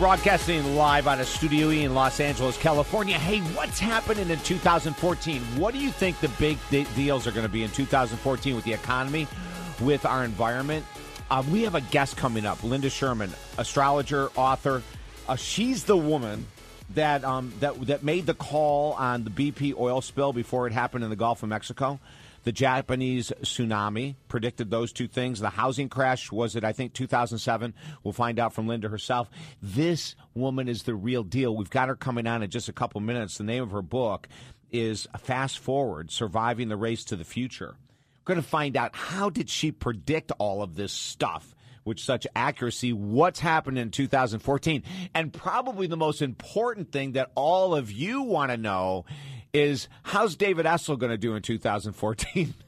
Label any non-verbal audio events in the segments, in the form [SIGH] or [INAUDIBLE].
Broadcasting live out of Studio E in Los Angeles, California. Hey, what's happening in 2014? What do you think the big de- deals are going to be in 2014 with the economy, with our environment? Uh, we have a guest coming up, Linda Schurman, astrologer, author. Uh, she's the woman that um, that that made the call on the BP oil spill before it happened in the Gulf of Mexico. The Japanese tsunami predicted those two things. The housing crash was it, I think, 2007. We'll find out from Linda herself. This woman is the real deal. We've got her coming on in just a couple minutes. The name of her book is Fast Forward Surviving the Race to the Future. We're going to find out how did she predict all of this stuff with such accuracy what's happened in 2014 and probably the most important thing that all of you want to know is how's David Essel going to do in 2014? [LAUGHS]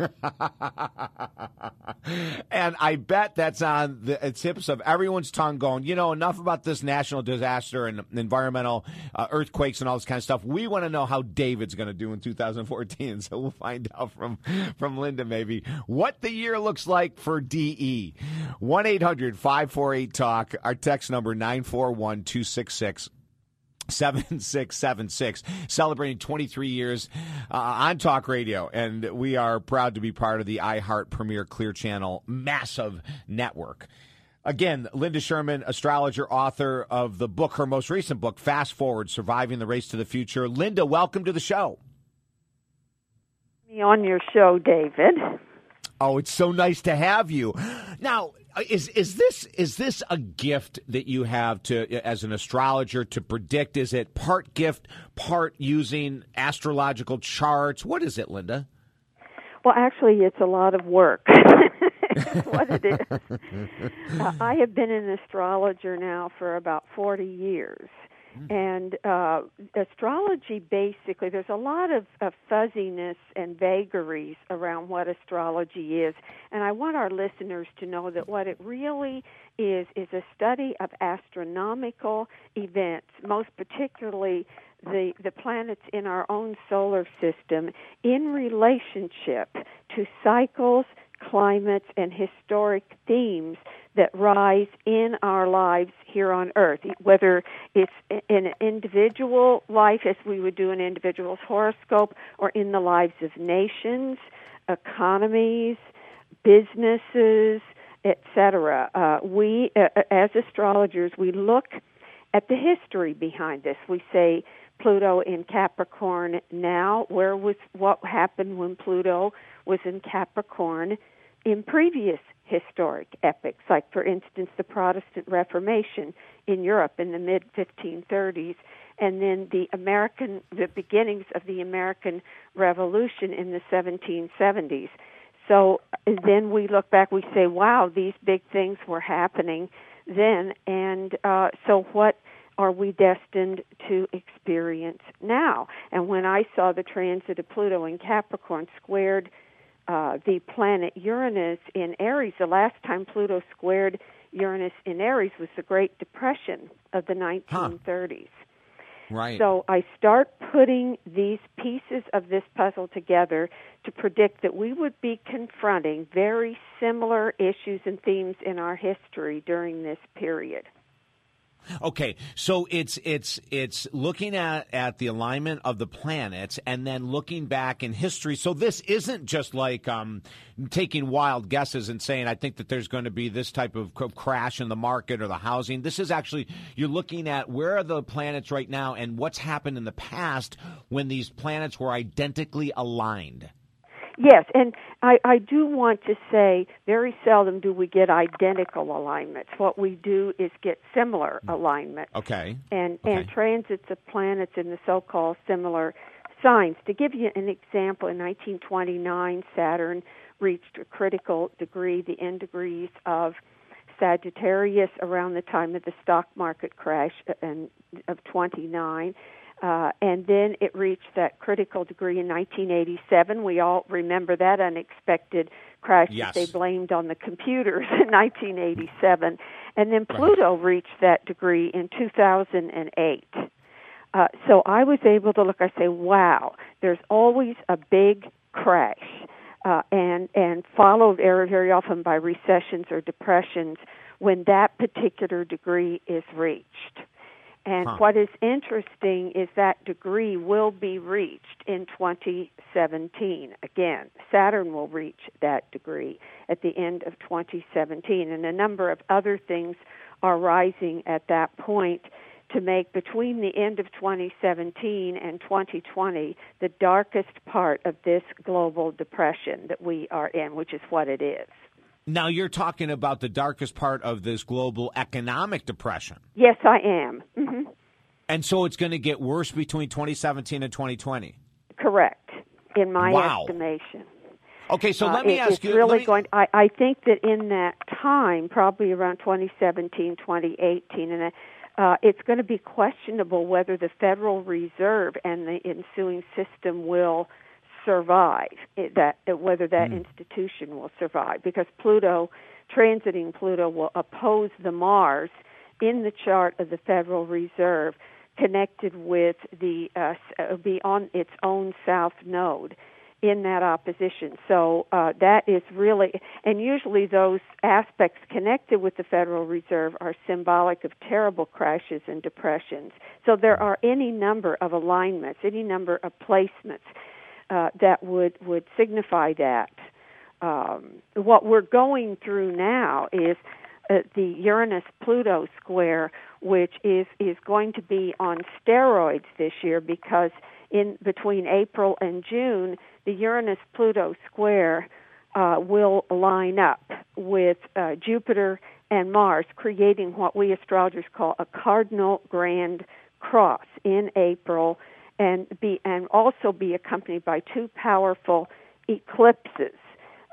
and I bet that's on the tips of everyone's tongue going, you know, enough about this national disaster and environmental uh, earthquakes and all this kind of stuff. We want to know how David's going to do in 2014. [LAUGHS] So we'll find out from, from Linda maybe what the year looks like for DE. 1 800 548 Talk, our text number 941 266 7676 celebrating 23 years uh, on talk radio. And we are proud to be part of the iheart premier clear channel massive network. Again linda schurman astrologer author of the book her most recent book fast forward surviving the race to the future. Linda welcome to the show. Me on your show david. Oh it's so nice to have you. Now is is this is this a gift that you have to as an astrologer to predict? Is it part gift, part using astrological charts? What is it, Linda? Well, actually, it's a lot of work. [LAUGHS] what it is. [LAUGHS] uh, I have been an astrologer now for about 40 years. And uh, astrology basically, there's a lot of, of fuzziness and vagaries around what astrology is. And I want our listeners to know that what it really is is a study of astronomical events, most particularly the, the planets in our own solar system in relationship to cycles, climates, and historic themes that rise in our lives here on earth, whether it's in an individual life as we would do an individual's horoscope or in the lives of nations, economies, businesses, etc. Uh, we, uh, as astrologers, we look at the history behind this. We say Pluto in Capricorn now. Where was what happened when Pluto was in Capricorn in previous historic epics, like, for instance, the Protestant Reformation in Europe in the mid 1530s, and then the American, the beginnings of the American Revolution in the 1770s. So then we look back, we say, wow, these big things were happening then, and uh, so what are we destined to experience now? And when I saw the transit of Pluto in Capricorn squared uh, the planet Uranus in Aries. The last time Pluto squared Uranus in Aries was the Great Depression of the 1930s. Huh. Right. So I start putting these pieces of this puzzle together to predict that we would be confronting very similar issues and themes in our history during this period. Okay, so it's it's it's looking at at the alignment of the planets and then looking back in history. So this isn't just like um, taking wild guesses and saying I think that there's going to be this type of crash in the market or the housing. This is actually you're looking at where are the planets right now and what's happened in the past when these planets were identically aligned. Yes, and I, I do want to say very seldom do we get identical alignments. What we do is get similar mm. alignments. Okay. And okay. and transits of planets in the so-called similar signs. To give you an example, in 1929, Saturn reached a critical degree, the end degrees of Sagittarius around the time of the stock market crash and of 29. Uh, and then it reached that critical degree in 1987. We all remember that unexpected crash yes. that they blamed on the computers in 1987. And then Pluto right. reached that degree in 2008. Uh, so I was able to look. I say, "Wow, there's always a big crash," uh, and and followed very very often by recessions or depressions when that particular degree is reached. And huh. what is interesting is that degree will be reached in 2017. Again, Saturn will reach that degree at the end of 2017, and a number of other things are rising at that point to make between the end of 2017 and 2020 the darkest part of this global depression that we are in, which is what it is. Now you're talking about the darkest part of this global economic depression. Yes, I am. Mm-hmm. And so it's going to get worse between 2017 and 2020. Correct, in my wow. estimation. Okay, so uh, let me it, ask it's you. Really me, going. I, I think that in that time, probably around 2017, 2018, and uh, it's going to be questionable whether the Federal Reserve and the ensuing system will survive that whether that mm. institution will survive because Pluto transiting Pluto will oppose the Mars in the chart of the Federal Reserve connected with the uh, uh, be on its own south node in that opposition. So uh, that is really, and usually those aspects connected with the Federal Reserve are symbolic of terrible crashes and depressions. So there are any number of alignments, any number of placements uh, that would would signify that. Um, what we're going through now is uh, the Uranus Pluto square, which is is going to be on steroids this year because in between April and June, the Uranus Pluto square uh, will line up with uh, Jupiter and Mars, creating what we astrologers call a cardinal grand cross in April and be and also be accompanied by two powerful eclipses.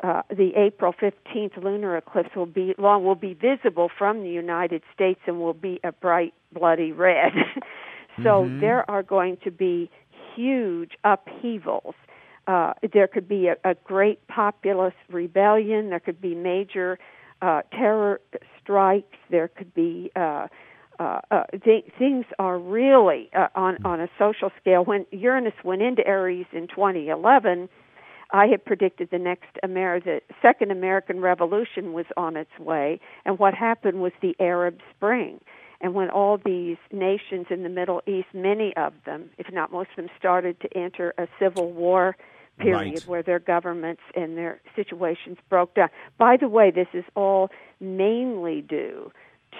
Uh, the April 15th lunar eclipse will be long will be visible from the United States and will be a bright bloody red. [LAUGHS] so mm-hmm. there are going to be huge upheavals. Uh, there could be a, a great populist rebellion. There could be major uh, terror strikes. There could be uh, uh, uh, th- things are really uh, on on a social scale. When Uranus went into Aries in 2011, I had predicted the next Amer- the second American Revolution was on its way, and what happened was the Arab Spring. And when all these nations in the Middle East, many of them, if not most of them, started to enter a civil war period right. where their governments and their situations broke down. By the way, this is all mainly due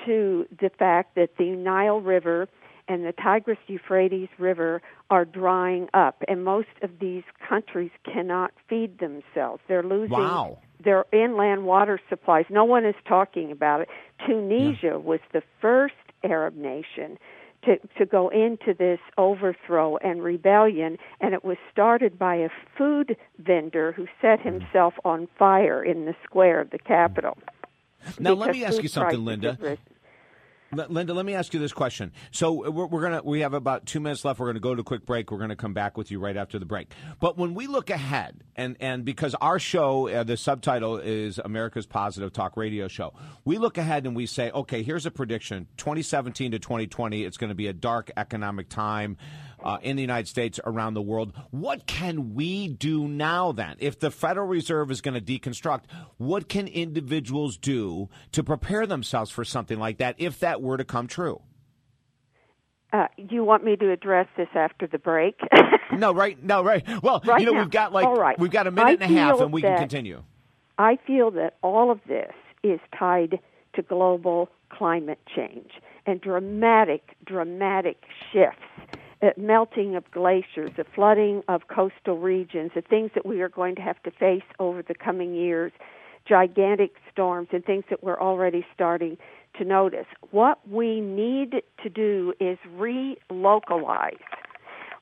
to the fact that the Nile River and the Tigris Euphrates River are drying up, and most of these countries cannot feed themselves. They're losing wow. their inland water supplies. No one is talking about it. Tunisia yeah. was the first Arab nation to to go into this overthrow and rebellion and it was started by a food vendor who set hmm. himself on fire in the square of the capital now, let me ask you something, Linda. Linda, let me ask you this question. So uh, we're, we're, gonna we have about two minutes left. We're gonna go to a quick break. We're gonna come back with you right after the break. But when we look ahead, and and because our show, uh, the subtitle is America's Positive Talk Radio Show, we look ahead and we say, okay, here's a prediction: 2017 to 2020, it's going to be a dark economic time uh, in the United States, around the world. What can we do now then? If the Federal Reserve is going to deconstruct, what can individuals do to prepare themselves for something like that if that were to come true? Uh, you want me to address this after the break? no, right, no, right. Well, right you know, now. we've got like right. we've got a minute I and a half, and we that, can continue. I feel that all of this is tied to global climate change and dramatic, dramatic shifts melting of glaciers, the flooding of coastal regions, the things that we are going to have to face over the coming years, gigantic storms, and things that we're already starting to notice. What we need to do is relocalize.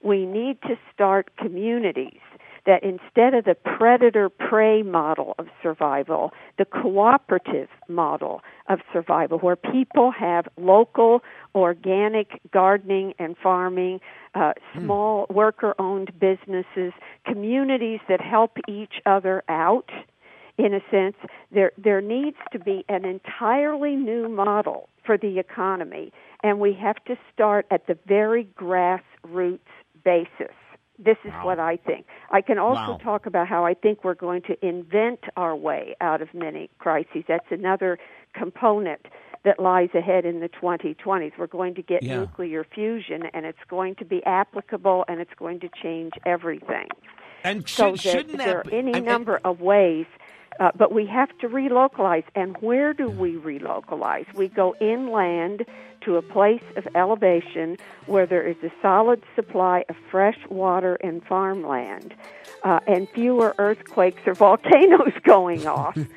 We need to start communities that instead of the predator prey model of survival, the cooperative model of survival, where people have local organic gardening and farming, uh, hmm. small mm. worker owned businesses, communities that help each other out. In a sense, there there needs to be an entirely new model for the economy, and we have to start at the very grassroots basis This is Wow. what I think. I can also Wow. talk about how I think we're going to invent our way out of many crises. That's another component that lies ahead in the 2020s. We're going to get Yeah. nuclear fusion, and it's going to be applicable, and it's going to change everything. And So should, there, shouldn't there that are be- any I mean, number of ways, uh, but we have to relocalize. And where do we relocalize? We go inland to a place of elevation where there is a solid supply of fresh water and farmland, uh, and fewer earthquakes or [LAUGHS] volcanoes going off. [LAUGHS]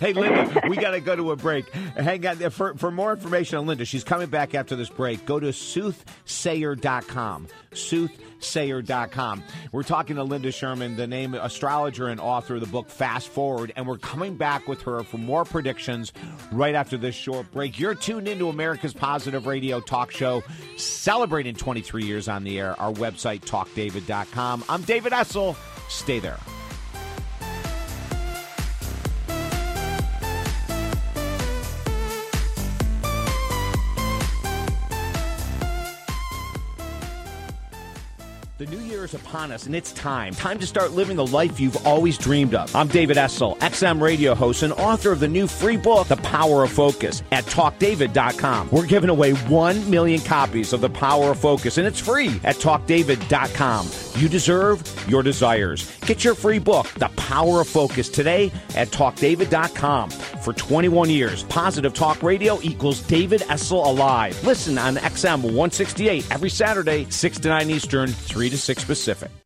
Hey, Linda, we got to go to a break. Hang on. For, for more information on Linda, she's coming back after this break. Go to soothsayer.com. Soothsayer.com. We're talking to Linda Schurman, the name astrologer and author of the book Fast Forward, and we're coming back with her for more predictions right after this short break. You're tuned into America's Positive Radio Talk Show, celebrating 23 years on the air. Our website, talkdavid.com. I'm David Essel. Stay there. Is upon us, and it's time. Time to start living the life you've always dreamed of. I'm David Essel, XM radio host and author of the new free book, The Power of Focus, at TalkDavid.com. We're giving away 1 million copies of The Power of Focus, and it's free at TalkDavid.com. You deserve your desires. Get your free book, The Power of Focus, today at TalkDavid.com. For 21 years, Positive Talk Radio equals David Essel Alive. Listen on XM 168 every Saturday, 6 to 9 Eastern, 3 to 6 Pacific.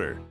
order.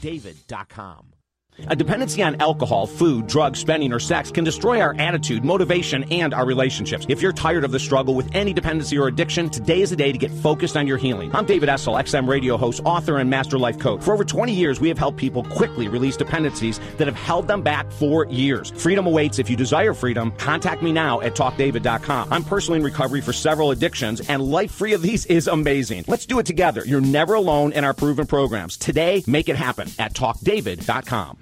TalkDavid.com. A dependency on alcohol, food, drugs, spending, or sex can destroy our attitude, motivation, and our relationships. If you're tired of the struggle with any dependency or addiction, today is the day to get focused on your healing. I'm David Essel, XM radio host, author, and master life coach. For over 20 years, we have helped people quickly release dependencies that have held them back for years. Freedom awaits. If you desire freedom, contact me now at talkdavid.com. I'm personally in recovery for several addictions, and life free of these is amazing. Let's do it together. You're never alone in our proven programs. Today, make it happen at talkdavid.com.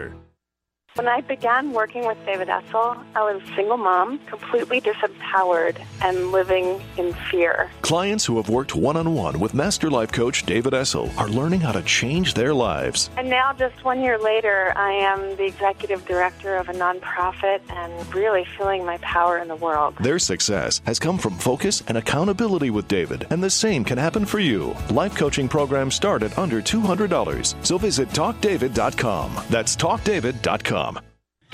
water. When I began working with David Essel, I was a single mom, completely disempowered and living in fear. Clients who have worked one on one with Master Life Coach David Essel are learning how to change their lives. And now, just one year later, I am the executive director of a nonprofit and really feeling my power in the world. Their success has come from focus and accountability with David, and the same can happen for you. Life coaching programs start at under $200, so visit talkdavid.com. That's talkdavid.com.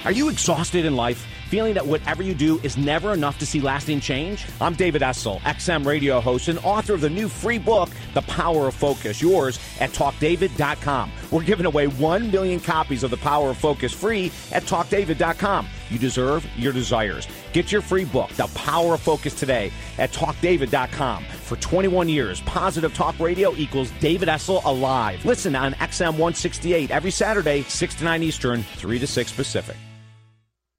Are you exhausted in life, feeling that whatever you do is never enough to see lasting change? I'm David Essel, XM radio host and author of the new free book, The Power of Focus, yours at talkdavid.com. We're giving away 1 million copies of The Power of Focus free at talkdavid.com. You deserve your desires. Get your free book, The Power of Focus, today at talkdavid.com. For 21 years, Positive Talk Radio equals David Essel alive. Listen on XM 168 every Saturday, 6 to 9 Eastern, 3 to 6 Pacific.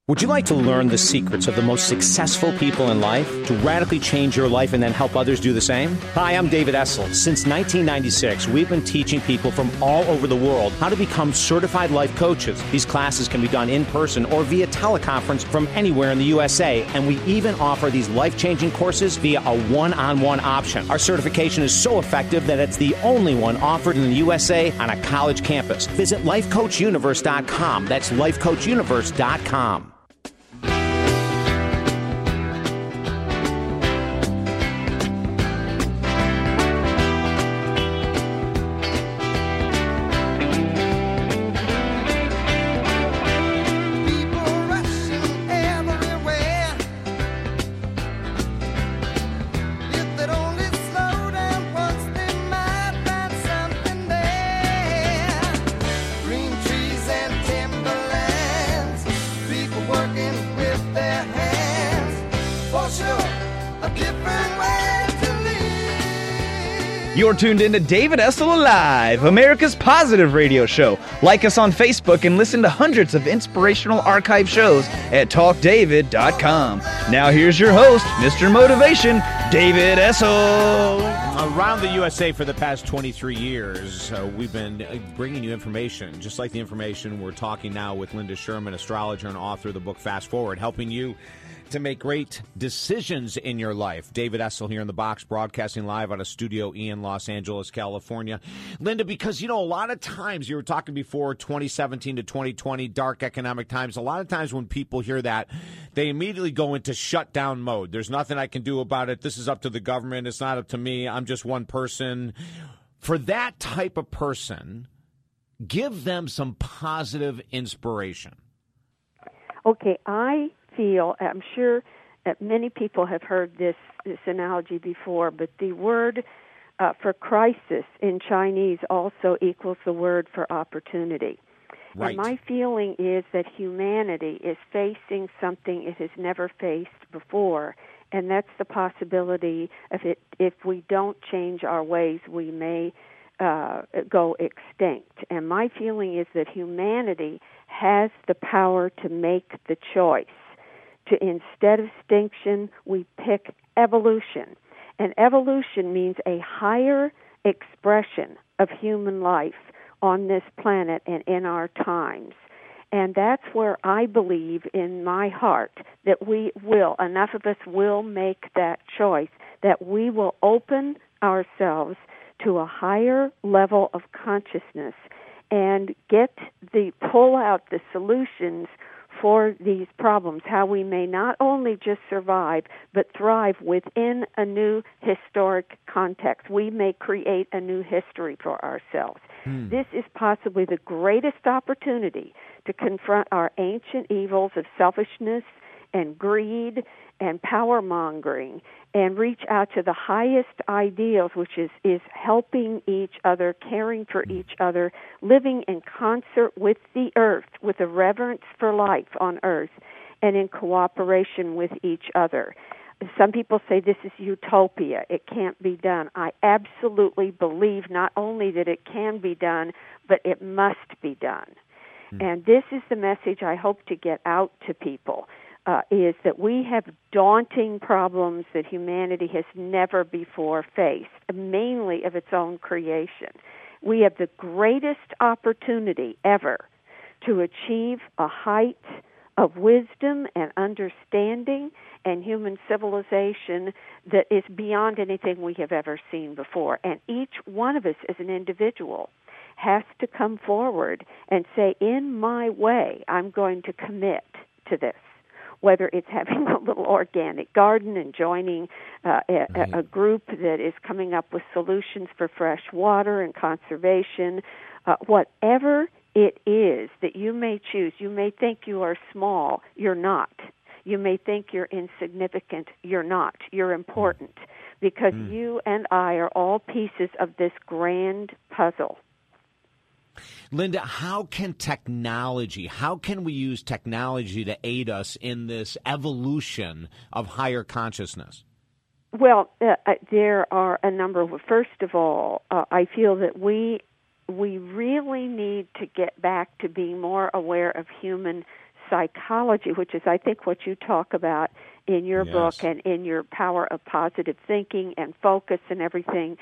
Would you like to learn the secrets of the most successful people in life to radically change your life and then help others do the same? Hi, I'm David Essel. Since 1996, we've been teaching people from all over the world how to become certified life coaches. These classes can be done in person or via teleconference from anywhere in the USA, and we even offer these life changing courses via a one on one option. Our certification is so effective that it's the only one offered in the USA on a college campus. Visit lifecoachuniverse.com. That's lifecoachuniverse.com. You're tuned in to David Essel Alive, America's positive radio show. Like us on Facebook and listen to hundreds of inspirational archive shows at talkdavid.com. Now here's your host, Mr. Motivation, David Essel. Around the USA for the past 23 years, uh, we've been uh, bringing you information, just like the information we're talking now with Linda Schurman, astrologer and author of the book Fast Forward, helping you to make great decisions in your life. David Essel here in the box, broadcasting live out of Studio E in Los Angeles, California. Linda, because, you know, a lot of times you were talking before 2017 to 2020, dark economic times. A lot of times when people hear that, they immediately go into shutdown mode. There's nothing I can do about it. This is up to the government. It's not up to me. I'm just one person. For that type of person, give them some positive inspiration. Okay, I feel, I'm sure that many people have heard this, this analogy before, but the word uh, for crisis in Chinese also equals the word for opportunity. Right. And my feeling is that humanity is facing something it has never faced before, and that's the possibility of it. If we don't change our ways, we may uh, go extinct. And my feeling is that humanity has the power to make the choice to instead of extinction, we pick evolution. And evolution means a higher expression of human life on this planet and in our times. And that's where I believe in my heart that we will, enough of us will make that choice, that we will open ourselves to a higher level of consciousness and get the, pull out the solutions for these problems, how we may not only just survive, but thrive within a new historic context. We may create a new history for ourselves. Hmm. This is possibly the greatest opportunity to confront our ancient evils of selfishness and greed and power mongering and reach out to the highest ideals, which is, is helping each other, caring for mm. each other, living in concert with the earth, with a reverence for life on earth, and in cooperation with each other. Some people say this is utopia. It can't be done. I absolutely believe not only that it can be done, but it must be done. Mm. And this is the message I hope to get out to people uh, is that we have daunting problems that humanity has never before faced, mainly of its own creation. We have the greatest opportunity ever to achieve a height of wisdom and understanding and human civilization that is beyond anything we have ever seen before. And each one of us as an individual has to come forward and say, in my way, I'm going to commit to this whether it's having [LAUGHS] a little organic garden and joining uh, a, Right. a group that is coming up with solutions for fresh water and conservation, uh, whatever it is that you may choose. You may think you are small, you're not. You may think you're insignificant, you're not. You're important because you and I are all pieces of this grand puzzle. Linda, how can technology, how can we use technology to aid us in this evolution of higher consciousness? Well, uh, there are a number of. First of all, uh, I feel that we we really need to get back to being more aware of human psychology, which is, I think, what you talk about in your Yes. book and in your power of positive thinking and focus and everything.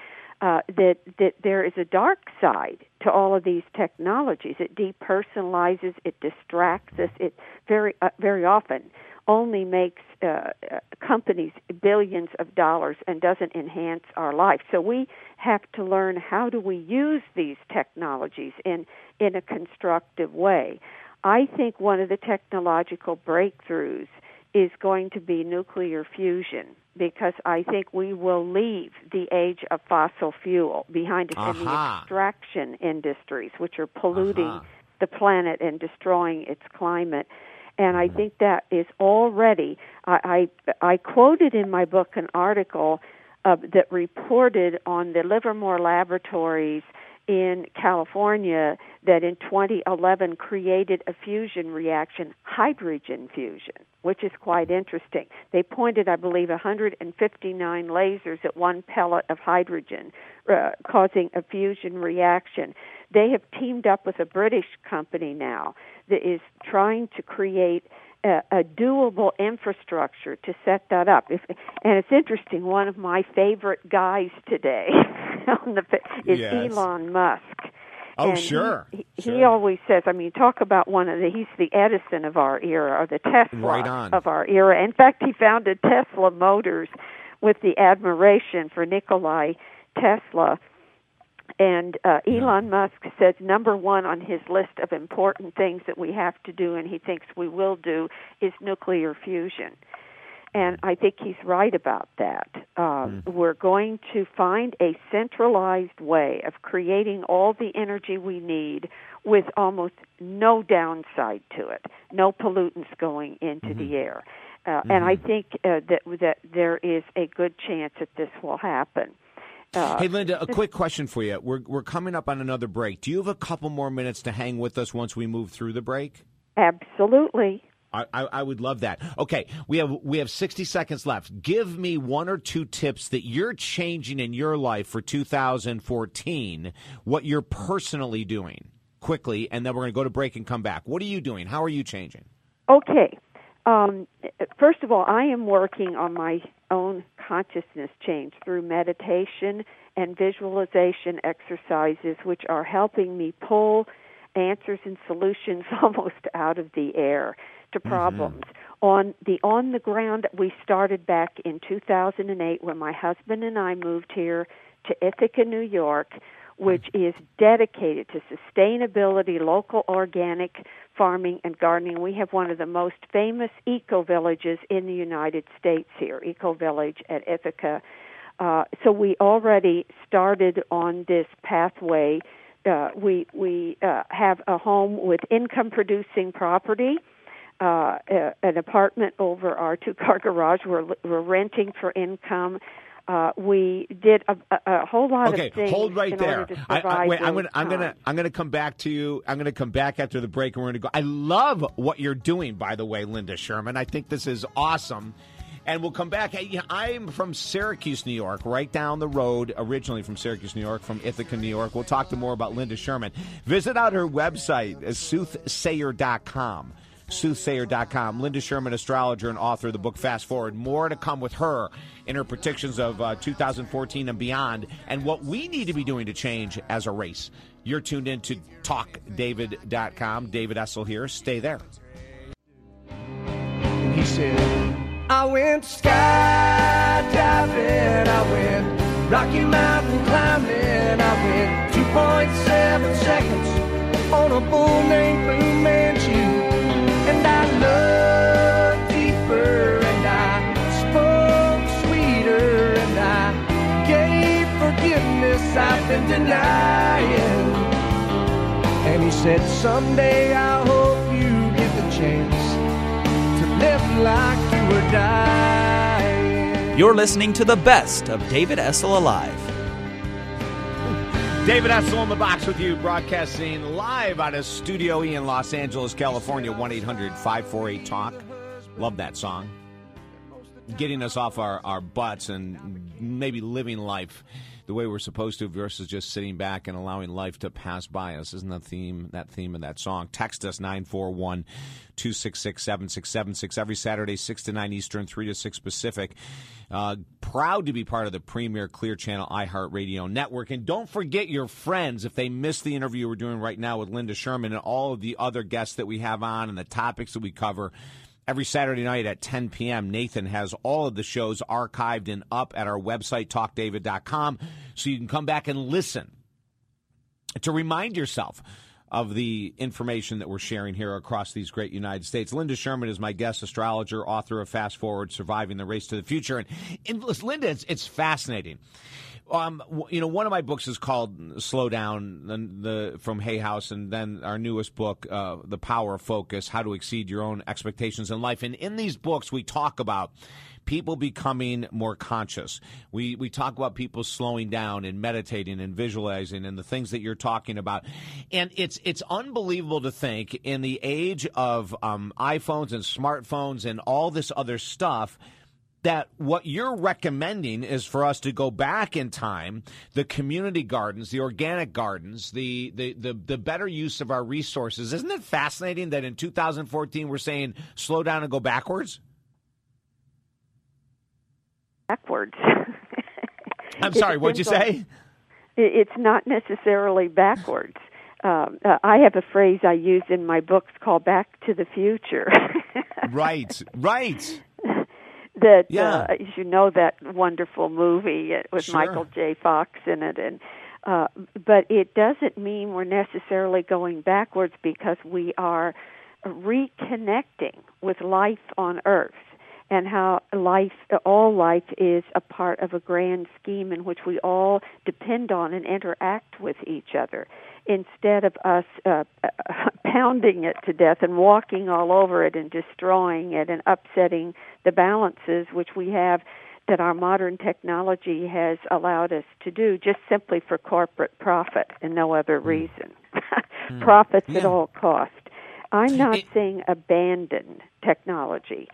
Uh, that that there is a dark side to all of these technologies. It depersonalizes, it distracts us. It very uh, very often only makes uh, uh, companies billions of dollars and doesn't enhance our life. So we have to learn how do we use these technologies in in a constructive way. I think one of the technological breakthroughs is going to be nuclear fusion because I think we will leave the age of fossil fuel behind us in the extraction industries, which are polluting Aha. the planet and destroying its climate. And I think that is already. I I, I quoted in my book an article uh, that reported on the Livermore Laboratories in California that in 2011 created a fusion reaction, hydrogen fusion, which is quite interesting. They pointed, I believe, 159 lasers at one pellet of hydrogen, uh, causing a fusion reaction. They have teamed up with a British company now that is trying to create a, a doable infrastructure to set that up. If, and it's interesting. One of my favorite guys today [LAUGHS] on the is Yes. Elon Musk. Oh, And sure. He, Sure. he always says, I mean, talk about one of the, he's the Edison of our era, or the Tesla Right on. of our era. In fact, he founded Tesla Motors with the admiration for Nikolai Tesla. And uh, Elon Musk says number one on his list of important things that we have to do, and he thinks we will do, is nuclear fusion. And I think he's right about that. Um, We're going to find a centralized way of creating all the energy we need with almost no downside to it, no pollutants going into the air. Uh, And I think uh, that that there is a good chance that this will happen. Uh, Hey, Linda, a quick question for you. We're, we're coming up on another break. Do you have a couple more minutes to hang with us once we move through the break? absolutely. I, I, would love that. Okay, we have we have sixty seconds left. Give me one or two tips that you're changing in your life for 2014. What you're personally doing quickly, and then we're going to go to break and come back. What are you doing? How are you changing? Okay. Um, first of all, I am working on my own consciousness change through meditation and visualization exercises, which are helping me pull answers and solutions [LAUGHS] almost out of the air to problems. On the on the ground, we started back in 2008 when my husband and I moved here to Ithaca, New York, which is dedicated to sustainability, local organic farming and gardening. We have one of the most famous eco villages in the United States here, Eco Village at Ithaca. Uh, so we already started on this pathway. Uh, we we uh, have a home with income producing property. Uh, uh, an apartment over our two car garage. We're, we're renting for income. Uh, we did a, a, a whole lot Okay, of things hold right there. I, I, wait, I'm gonna, I'm gonna. I'm gonna come back to you. I'm gonna come back after the break, and we're gonna go. I love what you're doing, by the way, Linda Schurman. I think this is awesome. And we'll come back. I'm from Syracuse, New York, right down the road, originally from Syracuse, New York, from Ithaca, New York. We'll talk to more about Linda Schurman. Visit out her website, soothsayer.com. Soothsayer.com. Linda Schurman, astrologer and author of the book Fast Forward. More to come with her in her predictions of uh, 2014 and beyond, and what we need to be doing to change as a race. You're tuned in to TalkDavid.com. David Essel here. Stay there. He said, I went skydiving, I went Rocky Mountain climbing, I went 2.7 seconds on a bull named denying. And he said, Someday I hope you get the chance to live like you were dying. You're listening to the best of David Essel Alive. David Essel in the box with you, broadcasting live out of Studio E in Los Angeles, California. 1 800 548 Talk. Love that song. Getting us off our, our butts and maybe living life the way we're supposed to versus just sitting back and allowing life to pass by us. Isn't that theme that theme of that song? Text us 941 266 7676 every Saturday, 6 to 9 Eastern, 3 to 6 Pacific. Uh, proud to be part of the premier Clear Channel iHeartRadio network. And don't forget your friends if they missed the interview we're doing right now with Linda Schurman and all of the other guests that we have on and the topics that we cover. Every Saturday night at 10 p.m., Nathan has all of the shows archived and up at our website, talkdavid.com, so you can come back and listen to remind yourself of the information that we're sharing here across these great United States. Linda Schurman is my guest astrologer, author of Fast Forward, Surviving the Race to the Future. And, and Linda, it's, it's fascinating. Um, you know, one of my books is called "Slow Down," the, the from Hay House, and then our newest book, uh, "The Power of Focus: How to Exceed Your Own Expectations in Life." And in these books, we talk about people becoming more conscious. We we talk about people slowing down and meditating and visualizing and the things that you're talking about. And it's it's unbelievable to think in the age of um, iPhones and smartphones and all this other stuff that what you're recommending is for us to go back in time, the community gardens, the organic gardens, the, the, the, the, better use of our resources. Isn't it fascinating that in 2014 we're saying slow down and go backwards? Backwards. [LAUGHS] I'm sorry, what'd you say? It's not necessarily backwards. Um, uh, I have a phrase I use in my books called "Back to the Future." [LAUGHS] right, right that yeah. uh, you know that wonderful movie with sure. Michael J. Fox in it, and uh, but it doesn't mean we're necessarily going backwards because we are reconnecting with life on Earth and how life, all life, is a part of a grand scheme in which we all depend on and interact with each other instead of us uh, pounding it to death and walking all over it and destroying it and upsetting the balances which we have that our modern technology has allowed us to do just simply for corporate profit and no other hmm. reason. [LAUGHS] mm. Profits yeah. at all cost. I'm not it, saying abandon technology.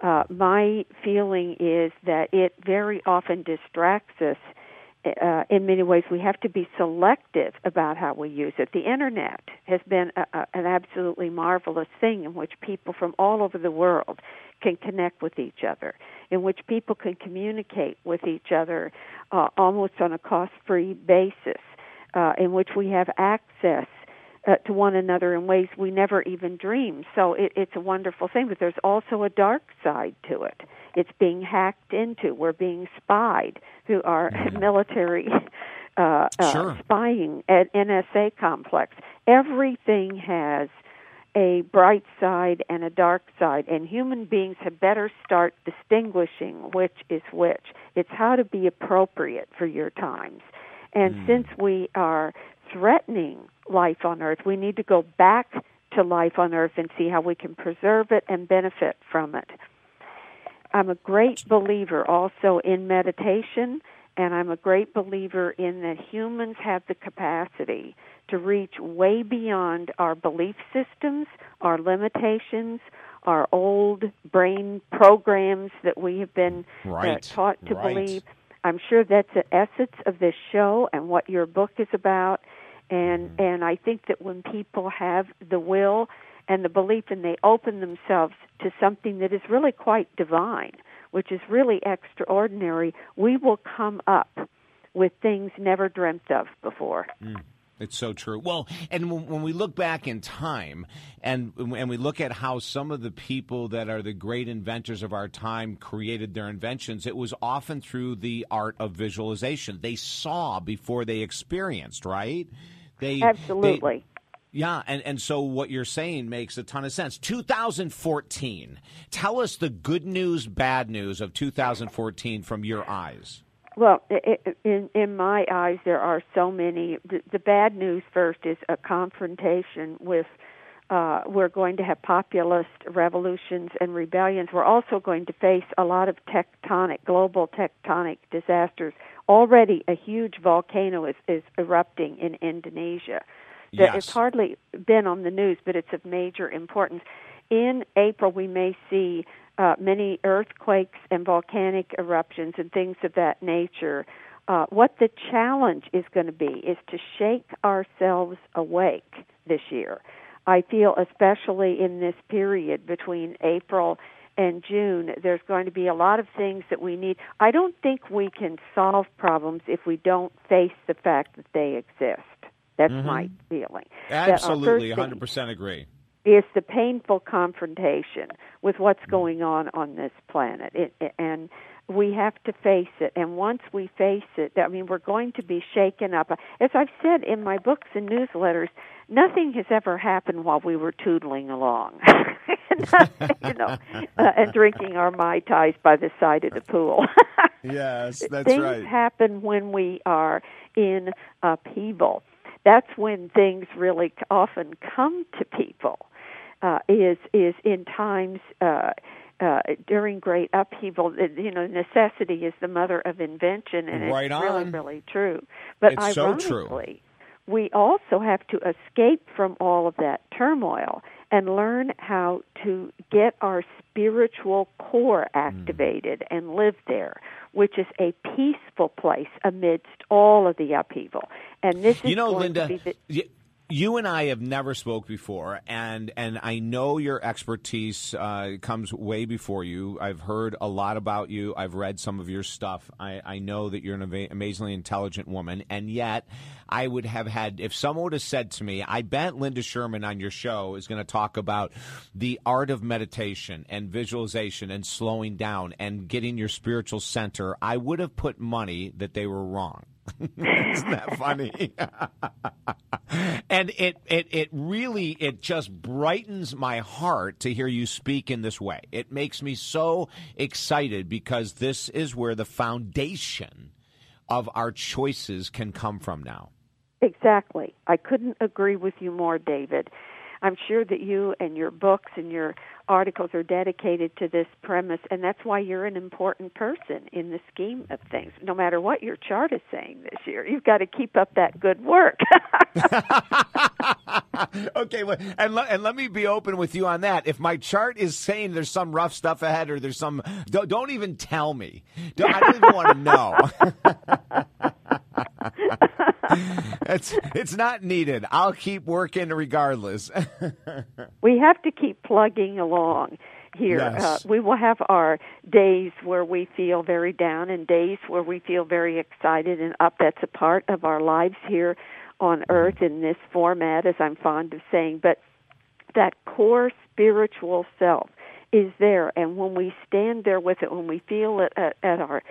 Uh, my feeling is that it very often distracts us uh, in many ways, we have to be selective about how we use it. The internet has been a, a, an absolutely marvelous thing in which people from all over the world can connect with each other, in which people can communicate with each other uh, almost on a cost free basis, uh, in which we have access uh, to one another in ways we never even dreamed. So it, it's a wonderful thing, but there's also a dark side to it. It's being hacked into. We're being spied through our mm-hmm. [LAUGHS] military uh, uh, sure. spying at NSA complex. Everything has a bright side and a dark side, and human beings had better start distinguishing which is which. It's how to be appropriate for your times. And mm. since we are threatening life on earth. We need to go back to life on earth and see how we can preserve it and benefit from it. I'm a great believer also in meditation, and I'm a great believer in that humans have the capacity to reach way beyond our belief systems, our limitations, our old brain programs that we have been uh, right. uh, taught to right. believe. I'm sure that's the essence of this show and what your book is about and mm-hmm. and I think that when people have the will and the belief and they open themselves to something that is really quite divine, which is really extraordinary, we will come up with things never dreamt of before. Mm. It's so true. Well, and when we look back in time and and we look at how some of the people that are the great inventors of our time created their inventions, it was often through the art of visualization. They saw before they experienced, right? They absolutely. They, yeah, and, and so what you're saying makes a ton of sense. 2014. Tell us the good news, bad news of 2014 from your eyes. Well, in in my eyes, there are so many. The, the bad news first is a confrontation with. Uh, we're going to have populist revolutions and rebellions. We're also going to face a lot of tectonic, global tectonic disasters already a huge volcano is, is erupting in Indonesia. Yes. It's hardly been on the news, but it's of major importance. In April, we may see uh, many earthquakes and volcanic eruptions and things of that nature uh, what the challenge is going to be is to shake ourselves awake this year. I feel especially in this period between April and June, there's going to be a lot of things that we need. I don't think we can solve problems if we don't face the fact that they exist. That's Mhm. my feeling. Absolutely, first 100% agree. It's the painful confrontation with what's going on on this planet it- and we have to face it and once we face it i mean we're going to be shaken up as i've said in my books and newsletters nothing has ever happened while we were tootling along [LAUGHS] you know uh, and drinking our mai tais by the side of the pool [LAUGHS] Yes, that's things right. happen when we are in upheaval. That's when things really often come to people. Uh, is is in times uh, uh, during great upheaval. uh, You know, necessity is the mother of invention, and Right it's really on. really true. But It's so true. ironically, we also have to escape from all of that turmoil and learn how to get our spiritual core Mm. activated and live there, which is a peaceful place amidst all of the upheaval. And this is you know, going Linda, to be the, you and I have never spoke before, and and I know your expertise uh, comes way before you. I've heard a lot about you. I've read some of your stuff. I, I know that you're an ama- amazingly intelligent woman, and yet I would have had if someone would have said to me, "I bet Linda Schurman on your show is going to talk about the art of meditation and visualization and slowing down and getting your spiritual center," I would have put money that they were wrong. [LAUGHS] Isn't that funny? [LAUGHS] and it, it it really it just brightens my heart to hear you speak in this way. It makes me so excited because this is where the foundation of our choices can come from now. Exactly. I couldn't agree with you more, David. I'm sure that you and your books and your articles are dedicated to this premise, and that's why you're an important person in the scheme of things. No matter what your chart is saying this year, you've got to keep up that good work. [LAUGHS] okay, well, and le- and let me be open with you on that. If my chart is saying there's some rough stuff ahead, or there's some, don't, don't even tell me. Don't, I don't even want to know. [LAUGHS] [LAUGHS] it's it's not needed. I'll keep working regardless. [LAUGHS] we have to keep plugging along here. Yes. Uh, we will have our days where we feel very down and days where we feel very excited and up. That's a part of our lives here on earth in this format, as I'm fond of saying. But that core spiritual self is there, and when we stand there with it, when we feel it at, at our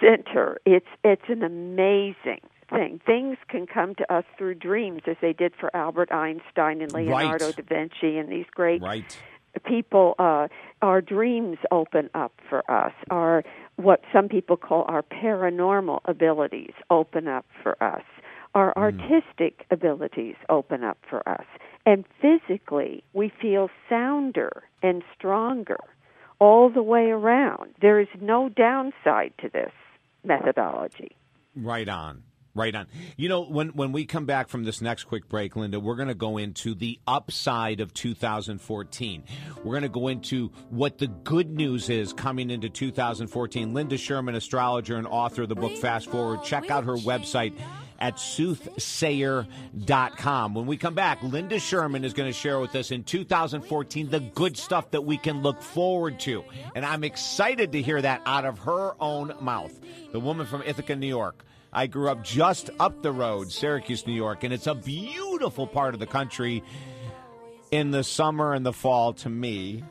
center, it's it's an amazing thing. Things can come to us through dreams, as they did for Albert Einstein and Leonardo Right. da Vinci and these great right. people. Uh, our dreams open up for us. Our what some people call our paranormal abilities open up for us. Our artistic abilities open up for us. And physically, we feel sounder and stronger all the way around. There is no downside to this methodology. Right on. Right on. You know, when when we come back from this next quick break, Linda, we're going to go into the upside of 2014. We're going to go into what the good news is coming into 2014. Linda Schurman, astrologer and author of the book Fast Forward. Check out her website at soothsayer.com. When we come back, Linda Schurman is going to share with us in 2014 the good stuff that we can look forward to. And I'm excited to hear that out of her own mouth. The woman from Ithaca, New York. I grew up just up the road, Syracuse, New York, and it's a beautiful part of the country in the summer and the fall to me.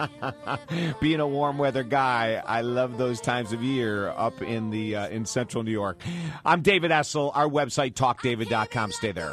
[LAUGHS] Being a warm weather guy, I love those times of year up in the uh, in central New York. I'm David Essel. Our website talkdavid.com. Stay there.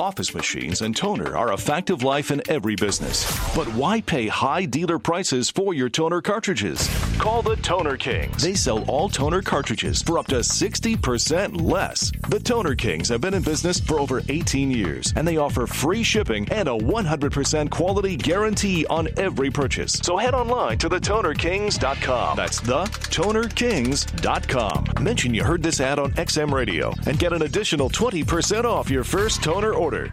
Office machines and toner are a fact of life in every business. But why pay high dealer prices for your toner cartridges? Call the Toner Kings. They sell all toner cartridges for up to 60% less. The Toner Kings have been in business for over 18 years and they offer free shipping and a 100% quality guarantee on every purchase. So head online to thetonerkings.com. That's thetonerkings.com. Mention you heard this ad on XM Radio and get an additional 20% off your first toner order.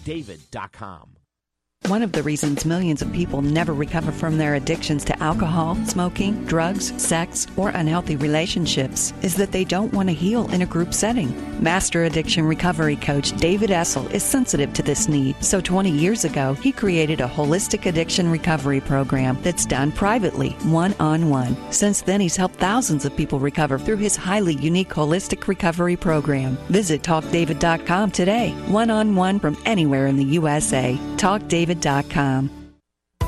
talkdavid.com. One of the reasons millions of people never recover from their addictions to alcohol, smoking, drugs, sex, or unhealthy relationships is that they don't want to heal in a group setting. Master addiction recovery coach David Essel is sensitive to this need, so 20 years ago, he created a holistic addiction recovery program that's done privately, one on one. Since then, he's helped thousands of people recover through his highly unique holistic recovery program. Visit talkdavid.com today, one on one from anywhere in the USA. TalkDavid.com.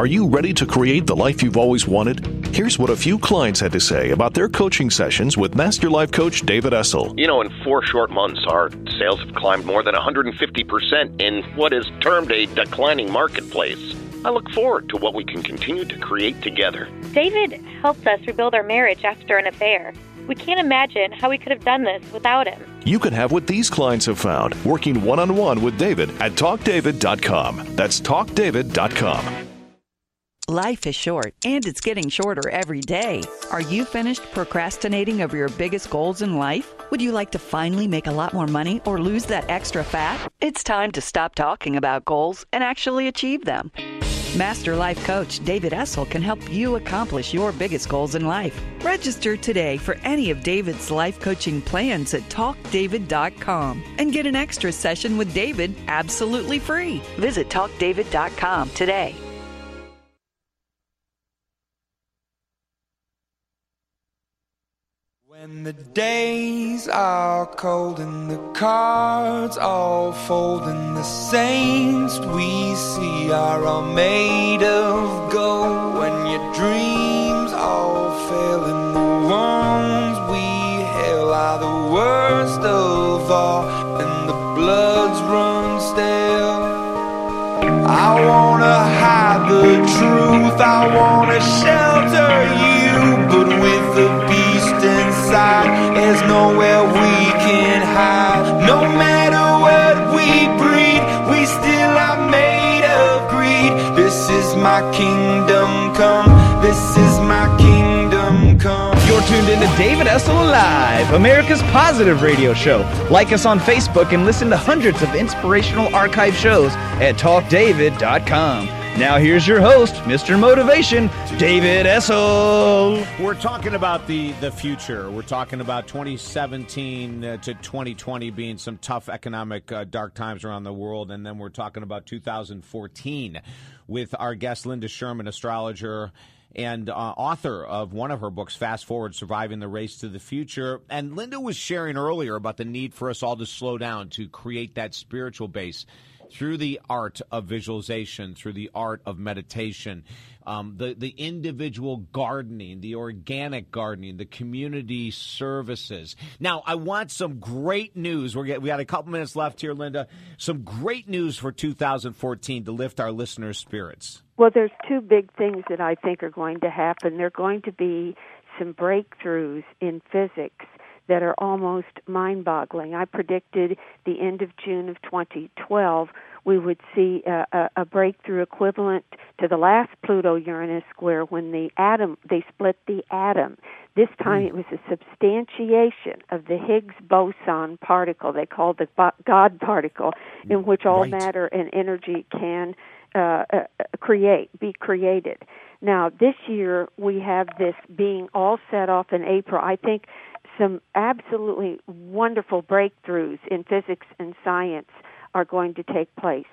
Are you ready to create the life you've always wanted? Here's what a few clients had to say about their coaching sessions with Master Life Coach David Essel. You know, in four short months, our sales have climbed more than 150% in what is termed a declining marketplace. I look forward to what we can continue to create together. David helped us rebuild our marriage after an affair. We can't imagine how we could have done this without him. You can have what these clients have found working one on one with David at TalkDavid.com. That's TalkDavid.com. Life is short, and it's getting shorter every day. Are you finished procrastinating over your biggest goals in life? Would you like to finally make a lot more money or lose that extra fat? It's time to stop talking about goals and actually achieve them. Master Life Coach David Essel can help you accomplish your biggest goals in life. Register today for any of David's life coaching plans at talkdavid.com and get an extra session with David absolutely free. Visit talkdavid.com today. When the days are cold and the cards all fold and the saints we see are all made of gold. When your dreams all fail and the ones we hail are the worst of all and the bloods run stale I wanna hide the truth I wanna shelter you but with the inside there's nowhere we can hide no matter what we breed we still are made of greed this is my kingdom come this is my kingdom come you're tuned into David Essel Live, America's positive radio show. Like us on Facebook and listen to hundreds of inspirational archive shows at talkdavid.com. Now here's your host, Mr. Motivation, David Essel. We're talking about the, the future. We're talking about 2017 uh, to 2020 being some tough economic uh, dark times around the world. And then we're talking about 2014 with our guest, Linda Schurman, astrologer and uh, author of one of her books, Fast Forward Surviving the Race to the Future. And Linda was sharing earlier about the need for us all to slow down to create that spiritual base through the art of visualization, through the art of meditation, um, the the individual gardening, the organic gardening, the community services. Now, I want some great news. We're get, we got a couple minutes left here, Linda. Some great news for 2014 to lift our listeners' spirits. Well, there's two big things that I think are going to happen. There are going to be some breakthroughs in physics that are almost mind boggling. I predicted the end of June of 2012 we would see a, a, a breakthrough equivalent to the last Pluto Uranus square when the atom they split the atom. This time it was a substantiation of the Higgs boson particle they called the God particle in which all Right. matter and energy can uh, uh, create be created. Now this year we have this being all set off in April. I think some absolutely wonderful breakthroughs in physics and science are going to take place.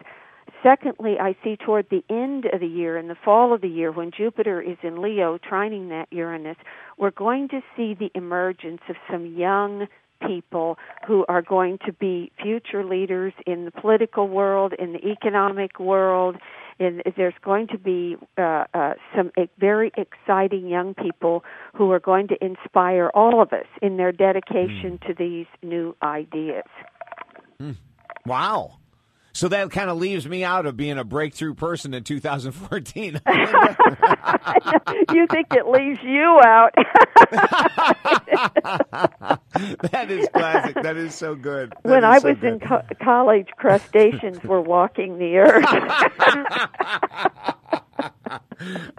Secondly, I see toward the end of the year, in the fall of the year, when Jupiter is in Leo trining that Uranus, we're going to see the emergence of some young people who are going to be future leaders in the political world, in the economic world. And there's going to be uh, uh, some very exciting young people who are going to inspire all of us in their dedication to these new ideas. Mm. Wow. So that kind of leaves me out of being a breakthrough person in 2014. [LAUGHS] [LAUGHS] you think it leaves you out? [LAUGHS] that is classic. That is so good. That when I so was good. in co- college, crustaceans were walking the earth.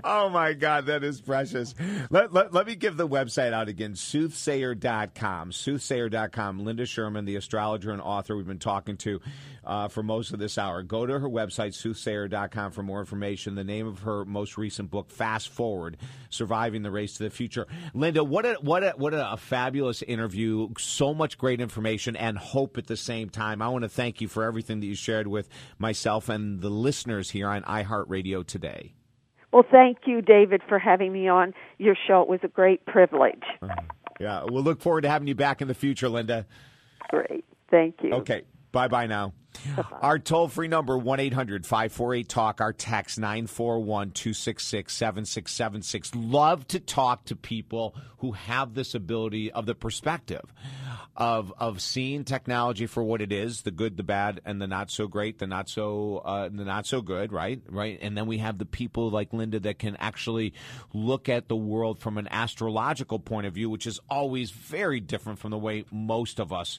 Oh my God, that is precious. Let, let, let me give the website out again soothsayer.com. Soothsayer.com. Linda Schurman, the astrologer and author we've been talking to uh, for most of this hour. Go to her website, soothsayer.com, for more information. The name of her most recent book, Fast Forward Surviving the Race to the Future. Linda, what a, what a, what a, fabulous interview. So much great information and hope at the same time. I want to thank you for everything that you shared with myself and the listeners here on iHeartRadio today. Well, thank you, David, for having me on your show. It was a great privilege. Uh-huh. Yeah, we'll look forward to having you back in the future, Linda. Great. Thank you. Okay. Bye bye now. [LAUGHS] Our toll free number, 1 800 548 Talk. Our text, 941 266 7676. Love to talk to people who have this ability of the perspective of, of seeing technology for what it is the good, the bad, and the not so great, the not so, uh, the not so good, right? Right. And then we have the people like Linda that can actually look at the world from an astrological point of view, which is always very different from the way most of us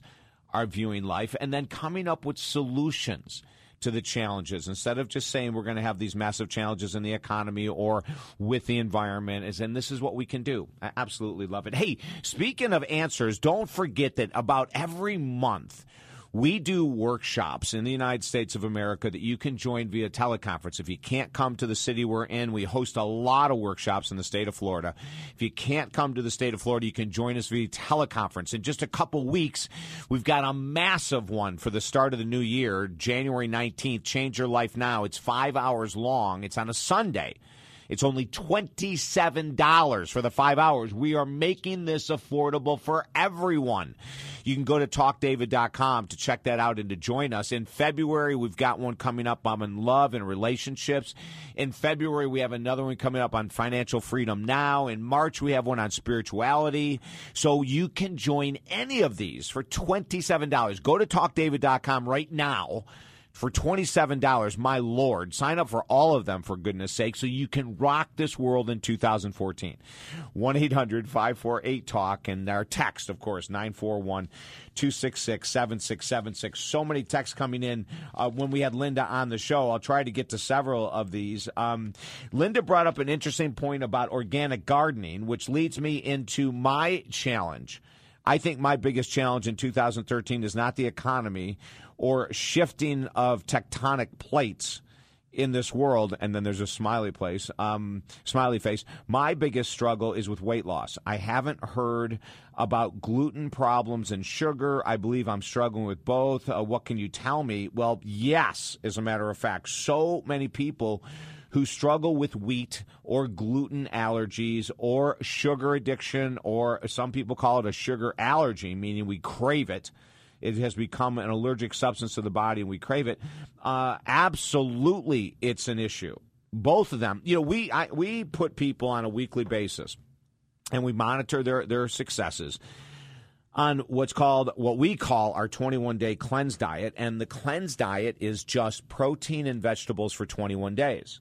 are viewing life and then coming up with solutions to the challenges. Instead of just saying we're going to have these massive challenges in the economy or with the environment is and this is what we can do. I absolutely love it. Hey speaking of answers don't forget that about every month we do workshops in the United States of America that you can join via teleconference. If you can't come to the city we're in, we host a lot of workshops in the state of Florida. If you can't come to the state of Florida, you can join us via teleconference. In just a couple weeks, we've got a massive one for the start of the new year, January 19th. Change Your Life Now. It's five hours long, it's on a Sunday. It's only $27 for the five hours. We are making this affordable for everyone. You can go to talkdavid.com to check that out and to join us. In February, we've got one coming up on love and relationships. In February, we have another one coming up on financial freedom now. In March, we have one on spirituality. So you can join any of these for $27. Go to talkdavid.com right now for $27. My Lord, sign up for all of them for goodness sake so you can rock this world in 2014. 1 800 548 TALK and our text, of course, 941 266 7676. So many texts coming in uh, when we had Linda on the show. I'll try to get to several of these. Um, Linda brought up an interesting point about organic gardening, which leads me into my challenge. I think my biggest challenge in 2013 is not the economy or shifting of tectonic plates in this world. And then there's a smiley place, um, smiley face. My biggest struggle is with weight loss. I haven't heard about gluten problems and sugar. I believe I'm struggling with both. Uh, what can you tell me? Well, yes, as a matter of fact, so many people who struggle with wheat or gluten allergies or sugar addiction, or some people call it a sugar allergy, meaning we crave it. It has become an allergic substance to the body and we crave it. Uh, absolutely, it's an issue. Both of them. You know, we I, we put people on a weekly basis and we monitor their, their successes on what's called what we call our 21 day cleanse diet. And the cleanse diet is just protein and vegetables for 21 days.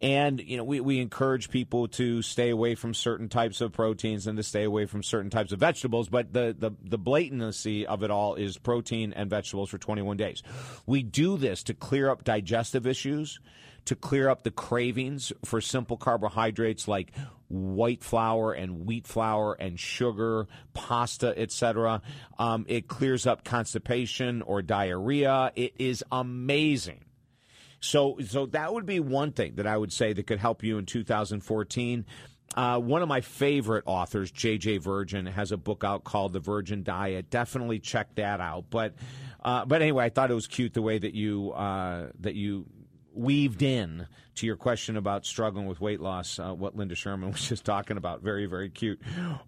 And you know, we, we encourage people to stay away from certain types of proteins and to stay away from certain types of vegetables. But the the, the blatancy of it all is protein and vegetables for 21 days. We do this to clear up digestive issues, to clear up the cravings for simple carbohydrates like white flour and wheat flour and sugar, pasta, etc. Um, it clears up constipation or diarrhea. It is amazing. So, so that would be one thing that I would say that could help you in 2014. Uh, one of my favorite authors, J.J. Virgin, has a book out called The Virgin Diet. Definitely check that out. But, uh, but anyway, I thought it was cute the way that you uh, that you weaved in to your question about struggling with weight loss, uh, what Linda Schurman [LAUGHS] was just talking about. Very, very cute.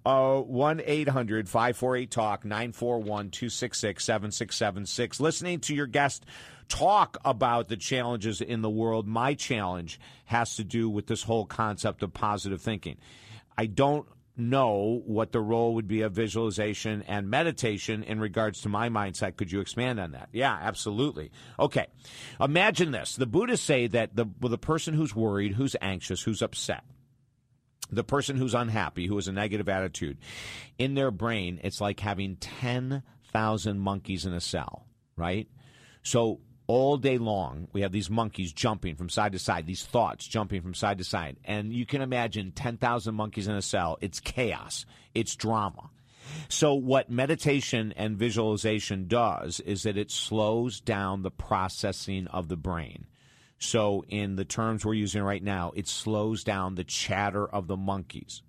Uh, 1 800 548 TALK 941 266 7676. Listening to your guest talk about the challenges in the world, my challenge has to do with this whole concept of positive thinking. I don't know what the role would be of visualization and meditation in regards to my mindset. Could you expand on that? Yeah, absolutely. Okay. Imagine this. The Buddhists say that the, the person who's worried, who's anxious, who's upset, the person who's unhappy, who has a negative attitude, in their brain, it's like having 10,000 monkeys in a cell, right? So all day long, we have these monkeys jumping from side to side, these thoughts jumping from side to side. And you can imagine 10,000 monkeys in a cell. It's chaos, it's drama. So, what meditation and visualization does is that it slows down the processing of the brain. So, in the terms we're using right now, it slows down the chatter of the monkeys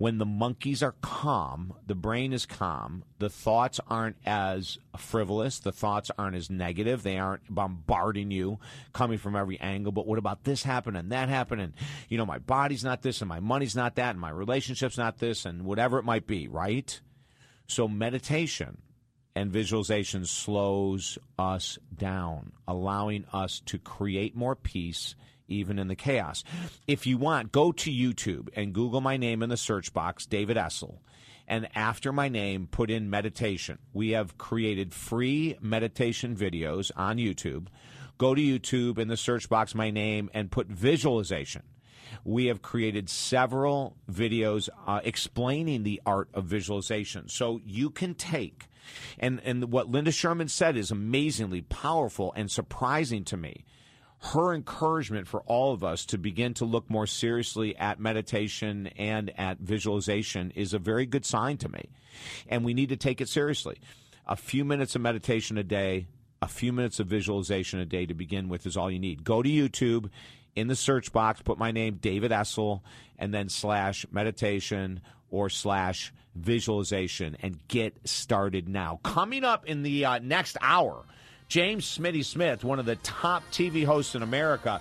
when the monkeys are calm, the brain is calm, the thoughts aren't as frivolous, the thoughts aren't as negative, they aren't bombarding you coming from every angle. But what about this happened and that happened? And, you know, my body's not this and my money's not that and my relationship's not this and whatever it might be, right? So meditation and visualization slows us down, allowing us to create more peace even in the chaos. If you want, go to YouTube and Google my name in the search box, David Essel. And after my name, put in meditation. We have created free meditation videos on YouTube. Go to YouTube in the search box, my name, and put visualization. We have created several videos uh, explaining the art of visualization. So you can take, and, and what Linda Schurman said is amazingly powerful and surprising to me her encouragement for all of us to begin to look more seriously at meditation and at visualization is a very good sign to me. And we need to take it seriously. A few minutes of meditation a day, a few minutes of visualization a day to begin with is all you need. Go to YouTube in the search box, put my name, David Essel, and then slash meditation or slash visualization and get started now. Coming up in the uh, next hour, James Smitty Smith, one of the top TV hosts in America,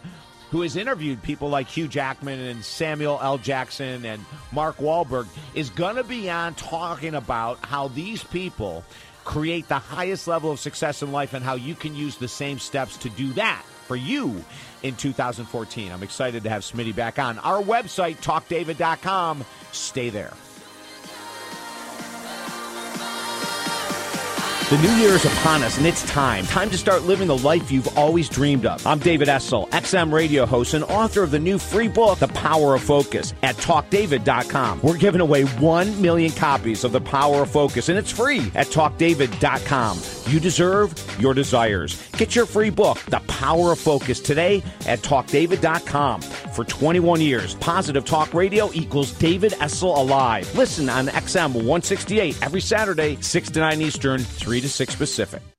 who has interviewed people like Hugh Jackman and Samuel L. Jackson and Mark Wahlberg, is going to be on talking about how these people create the highest level of success in life and how you can use the same steps to do that for you in 2014. I'm excited to have Smitty back on. Our website, talkdavid.com. Stay there. The new year is upon us, and it's time. Time to start living the life you've always dreamed of. I'm David Essel, XM radio host and author of the new free book, The Power of Focus, at TalkDavid.com. We're giving away 1 million copies of The Power of Focus, and it's free at TalkDavid.com. You deserve your desires. Get your free book, The Power of Focus, today at TalkDavid.com. For 21 years, Positive Talk Radio equals David Essel Alive. Listen on XM 168 every Saturday, 6 to 9 Eastern, 3 to 6 Pacific.